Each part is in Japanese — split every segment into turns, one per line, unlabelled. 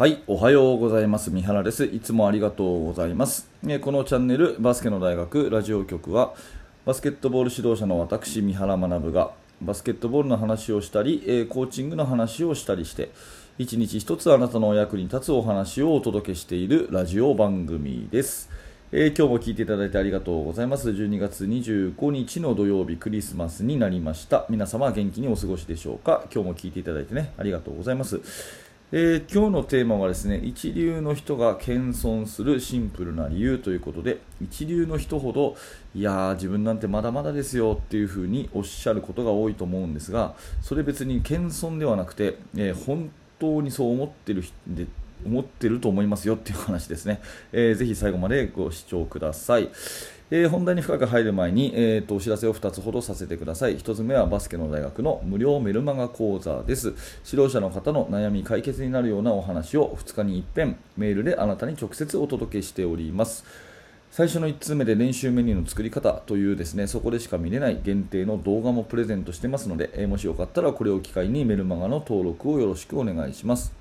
はい、おはようございます。三原です。いつもありがとうございます。えこのチャンネル、バスケの大学ラジオ局は、バスケットボール指導者の私、三原学が、バスケットボールの話をしたり、えコーチングの話をしたりして、一日一つあなたのお役に立つお話をお届けしているラジオ番組です。えー今日も聞いていただいてありがとうございます。12月25日の土曜日、クリスマスになりました。皆様元気にお過ごしでしょうか？今日も聞いていただいてね、ありがとうございます。えー今日のテーマはですね一流の人が謙遜するシンプルな理由ということで一流の人ほどいやー自分なんてまだまだですよっていうふうにおっしゃることが多いと思うんですがそれ別に謙遜ではなくて、えー本当にそう思ってる思ってると思いますよっていう話ですね、えーぜひ最後までご視聴ください。えー本題に深く入る前に、えーとお知らせを2つほどさせてください。1つ目はバスケの大学の無料メルマガ講座です。指導者の方の悩み解決になるようなお話を2日に一遍メールであなたに直接お届けしております。最初の1通目で練習メニューの作り方というですねそこでしか見れない限定の動画もプレゼントしてますので、えーもしよかったらこれを機会にメルマガの登録をよろしくお願いします。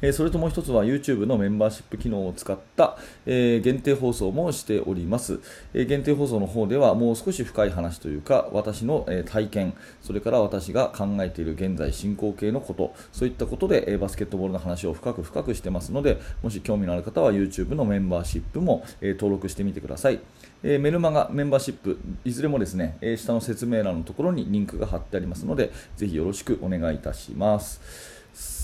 えそれともう一つは YouTube のメンバーシップ機能を使った、え限定放送もしております、え限定放送の方ではもう少し深い話というか私の、え体験それから私が考えている現在進行形のことそういったことで、えバスケットボールの話を深く深くしてますのでもし興味のある方は YouTube のメンバーシップも、え登録してみてください、えメルマガメンバーシップいずれもですね、え下の説明欄のところにリンクが貼ってありますのでぜひよろしくお願いいたします。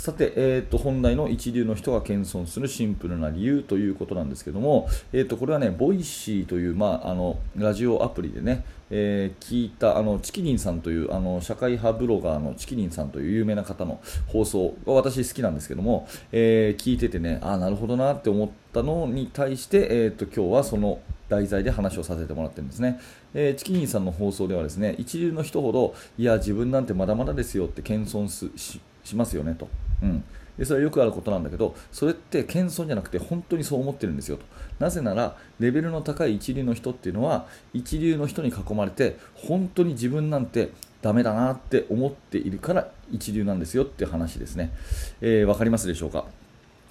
さて、えー、と本題の一流の人が謙遜するシンプルな理由ということなんですけども、えー、とこれはね、 Voicy という、まあ、あのラジオアプリでね、えー聞いたあのちきりんさんというあの社会派ブロガーのちきりんさんという有名な方の放送が私好きなんですけども、えー聞いててね、あなるほどなって思ったのに対して、えー、と今日はその題材で話をさせてもらってるんですね、えーチキニーさんの放送ではですね一流の人ほどいや自分なんてまだまだですよって謙遜すししますよねと、うん、でそれはよくあることなんだけどそれって謙遜じゃなくて本当にそう思ってるんですよと。なぜならレベルの高い一流の人っていうのは一流の人に囲まれて本当に自分なんてダメだなって思っているから一流なんですよっていう話ですね、えーわかりますでしょうか？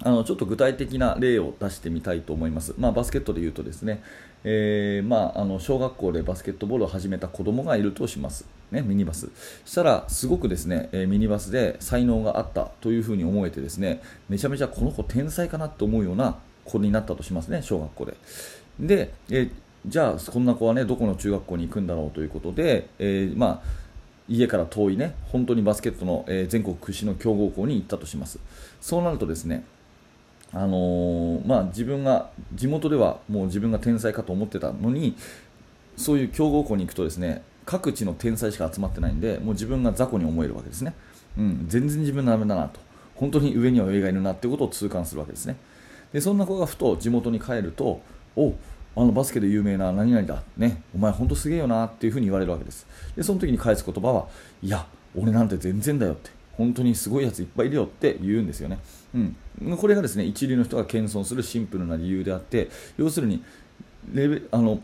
あのちょっと具体的な例を出してみたいと思います、まあ、バスケットで言うとですね、えーまあ、あの小学校でバスケットボールを始めた子供がいるとします、ね、ミニバス。したらすごくですね、えミニバスで才能があったというふうに思えてですねめちゃめちゃこの子天才かなと思うような子になったとしますね小学校で。で、えじゃあこんな子はねどこの中学校に行くんだろうということで、えーまあ家から遠いね本当にバスケットの、え全国屈指の強豪校に行ったとします。そうなるとですねあのーまあ、自分が地元ではもう自分が天才かと思ってたのにそういう強豪校に行くとですね各地の天才しか集まってないんでもう自分が雑魚に思えるわけですね、うん、全然自分ダメだなと。本当に上には上がいるなっていうことを痛感するわけですね。でそんな子がふと地元に帰るとおあのバスケで有名な何々だ、ね、お前本当すげえよなっていうふに言われるわけです。でその時に返す言葉はいや俺なんて全然だよって。本当にすごいやついっぱいいるよって言うんですよね、うん、これがですね一流の人が謙遜するシンプルな理由であって要するにレベあの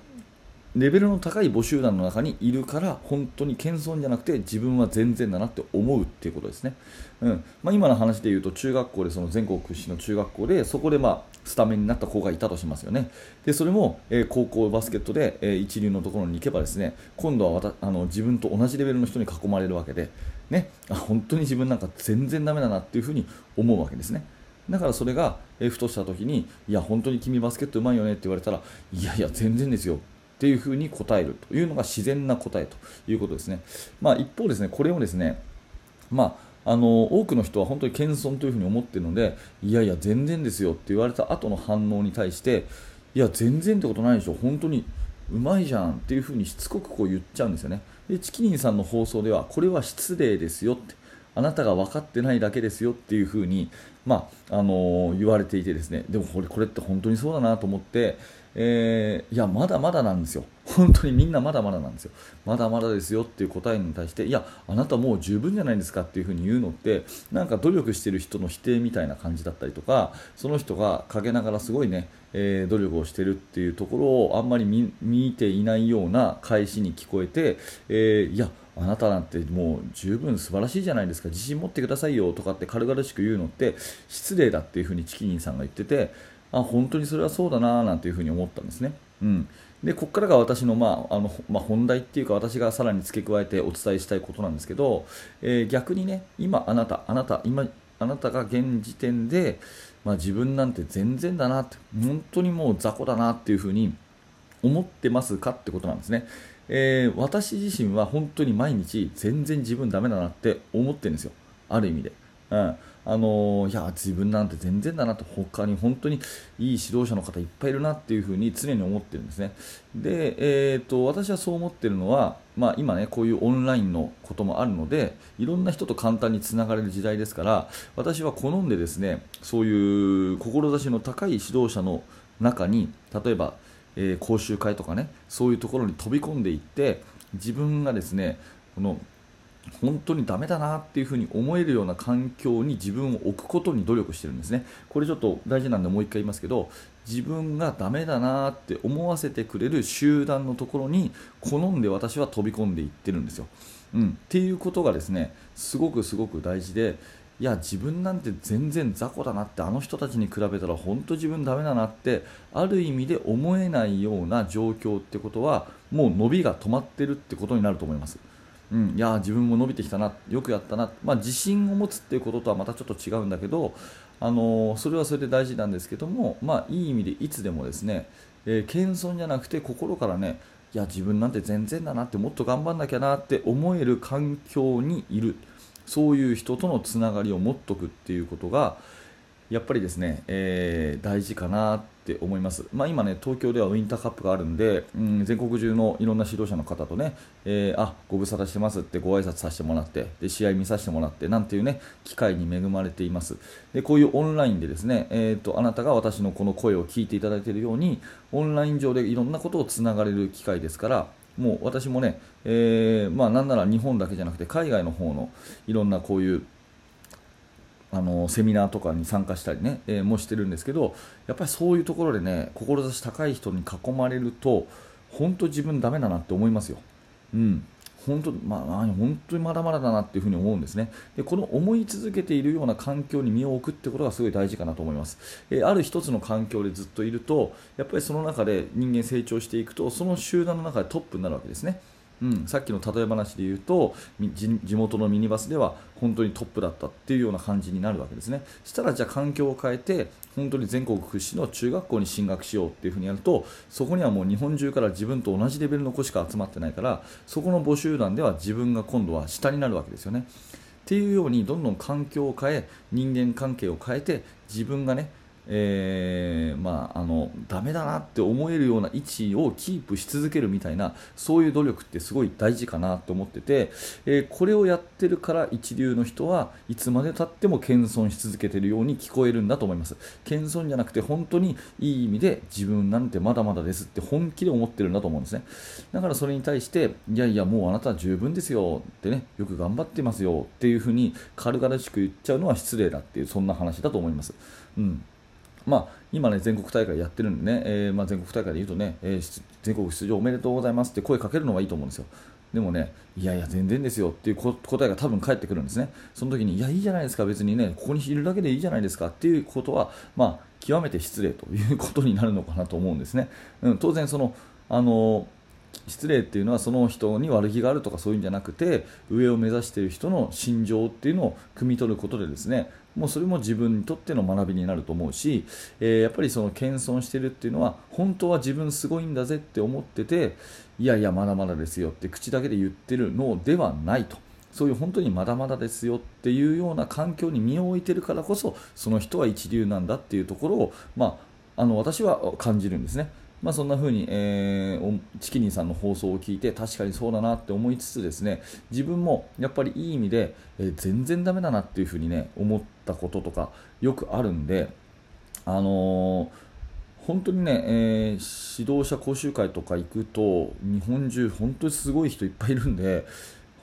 レベルの高い募集団の中にいるから本当に謙遜じゃなくて自分は全然だなって思うっていうことですね、うん。まあ、今の話で言うと中学校でその全国屈指の中学校でそこでまあスタメンになった子がいたとしますよね。でそれも、えー高校バスケットで、えー一流のところに行けばですね今度はわたあの自分と同じレベルの人に囲まれるわけで、ね、あ本当に自分なんか全然ダメだなっていうふうに思うわけですね。だからそれが、えーふとした時にいや本当に君バスケットうまいよねって言われたらいやいや全然ですよ。っていうふうに答えるというのが自然な答えということですね。まあ、一方ですね、これをですね、まあ、あの多くの人は本当に謙遜というふうに思っているので、いやいや、全然ですよって言われた後の反応に対して、いや、全然ってことないでしょ、本当にうまいじゃんっていうふうにしつこくこう言っちゃうんですよね。でチキニンさんの放送では、これは失礼ですよって。あなたが分かってないだけですよっていうふうに、まああの言われていてですねでもこれこれって本当にそうだなと思って、えーいやまだまだなんですよ。本当にみんなまだまだなんですよ。まだまだですよっていう答えに対していやあなたもう十分じゃないですかっていうふうに言うのってなんか努力してる人の否定みたいな感じだったりとかその人が陰ながらすごいね、えー努力をしてるっていうところをあんまり見ていないような返しに聞こえて、えーいやあなたなんてもう十分素晴らしいじゃないですか。自信持ってくださいよとかって軽々しく言うのって失礼だっていうふうにチキニンさんが言っててあ本当にそれはそうだななんていうふに思ったんですね。うん、でここからが私の,、まああのまあ、本題っていうか私がさらに付け加えてお伝えしたいことなんですけど、えー、逆にね今あなたあなた今あなたが現時点で、まあ、自分なんて全然だなって本当にもう雑魚だなっていうふうに思ってますかってことなんですね、えー、私自身は本当に毎日全然自分ダメだなって思ってるんですよ。ある意味で、うん、あのいや自分なんて全然だなと他に本当にいい指導者の方いっぱいいるなっていうふうに常に思ってるんですね。で、えーと、私はそう思ってるのは、まあ、今ねこういうオンラインのこともあるのでいろんな人と簡単につながれる時代ですから私は好んでですねそういう志の高い指導者の中に例えば、えー、講習会とかねそういうところに飛び込んでいって自分がですねこの本当にダメだなっていうふに思えるような環境に自分を置くことに努力してるんですね。これちょっと大事なんでもう一回言いますけど自分がダメだなって思わせてくれる集団のところに好んで私は飛び込んでいってるんですよ。うん、っていうことがですねすごくすごく大事でいや自分なんて全然雑魚だなってあの人たちに比べたら本当自分ダメだなってある意味で思えないような状況ってことはもう伸びが止まってるってことになると思います。うん、いや自分も伸びてきたなよくやったな、まあ、自信を持つっていうこととはまたちょっと違うんだけど、あの、それはそれで大事なんですけども、まあ、いい意味でいつでもですね、えー、謙遜じゃなくて心からねいや自分なんて全然だなってもっと頑張んなきゃなって思える環境にいる。そういう人とのつながりを持っとくっていうことがやっぱりですね、えー、大事かなって思います、まあ、今ね、東京ではウインターカップがあるんで、うん、全国中のいろんな指導者の方とね、えー、あご無沙汰してますってご挨拶させてもらってで試合見させてもらってなんていうね機会に恵まれています。でこういうオンラインでですね、えーと、あなたが私のこの声を聞いていただいているようにオンライン上でいろんなことをつながれる機会ですからもう私もね、えー、まあ、なんなら日本だけじゃなくて海外の方のいろんなこういうあのセミナーとかに参加したりね、えー、もしてるんですけどやっぱりそういうところでね志高い人に囲まれると本当自分ダメだなって思いますよ。うん。本当,、まあ、本当にまだまだだなっていうふに思うんですね。でこの思い続けているような環境に身を置くってことがすごい大事かなと思います、えー、ある一つの環境でずっといるとやっぱりその中で人間成長していくとその集団の中でトップになるわけですね。うん、さっきの例え話で言うと地元のミニバスでは本当にトップだったっていうような感じになるわけですね。したらじゃあ環境を変えて本当に全国屈指の中学校に進学しようっていうふうにやるとそこにはもう日本中から自分と同じレベルの子しか集まってないからそこの募集団では自分が今度は下になるわけですよね。っていうようにどんどん環境を変え人間関係を変えて自分がねえー、まあ、あのダメだなって思えるような位置をキープし続けるみたいなそういう努力ってすごい大事かなと思ってて、えー、これをやってるから一流の人はいつまでたっても謙遜し続けてるように聞こえるんだと思います。謙遜じゃなくて本当にいい意味で自分なんてまだまだですって本気で思ってるんだと思うんですね。だからそれに対していやいやもうあなたは十分ですよってねよく頑張ってますよっていうふうに軽々しく言っちゃうのは失礼だっていうそんな話だと思います。うん。まあ、今、ね、全国大会やってるんでね、えー、まあ、全国大会で言うとね、えー、全国出場おめでとうございますって声かけるのはいいと思うんですよ。でもね、いやいや、全然ですよっていう答えが多分返ってくるんですね。その時に、いや、いいじゃないですか、別にね、ここにいるだけでいいじゃないですかっていうことは、まあ、極めて失礼ということになるのかなと思うんですね。うん、当然その、あの失礼っていうのはその人に悪気があるとかそういうんじゃなくて上を目指している人の心情っていうのを汲み取ることでですねもうそれも自分にとっての学びになると思うし、えー、やっぱりその謙遜してるっていうのは本当は自分すごいんだぜって思ってていやいやまだまだですよって口だけで言ってるのではないとそういう本当にまだまだですよっていうような環境に身を置いてるからこそその人は一流なんだっていうところを、まあ、あの私は感じるんですね。まあ、そんな風に、えー、チキニーさんの放送を聞いて確かにそうだなって思いつつですね自分もやっぱりいい意味で、えー、全然ダメだなっていう風にね思ったこととかよくあるんであのー、本当にね、えー、指導者講習会とか行くと日本中本当にすごい人いっぱいいるんで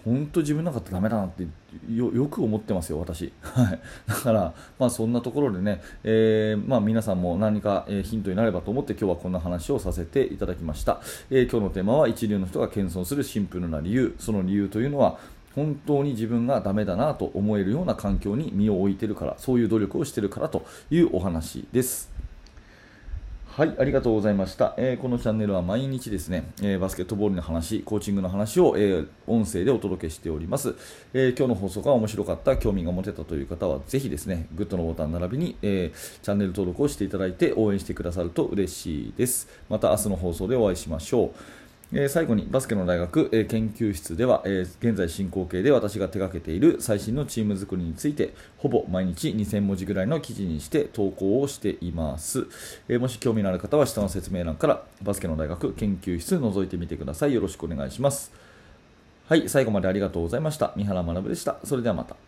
本当自分の中ってダメだなってよく思ってますよ、私。はい、だから、まあ、そんなところでね、えー、まあ、皆さんも何か、えヒントになればと思って今日はこんな話をさせていただきました、えー、今日のテーマは一流の人が謙遜するシンプルな理由その理由というのは本当に自分がダメだなと思えるような環境に身を置いているからそういう努力をしているからというお話です。はい、ありがとうございました。えー、このチャンネルは毎日ですね、えー、バスケットボールの話、コーチングの話を、えー、音声でお届けしております、え今日の放送が面白かった、興味が持てたという方は、ぜひですね、グッドのボタン並びに、えチャンネル登録をしていただいて応援してくださると嬉しいです。また明日の放送でお会いしましょう。え最後にバスケの大学、え研究室では、え現在進行形で私が手掛けている最新のチーム作りについてほぼ毎日2000文字ぐらいの記事にして投稿をしています、えもし興味のある方は下の説明欄からバスケの大学研究室覗いてみてください。よろしくお願いします。はい最後までありがとうございました。三原学でした。それではまた。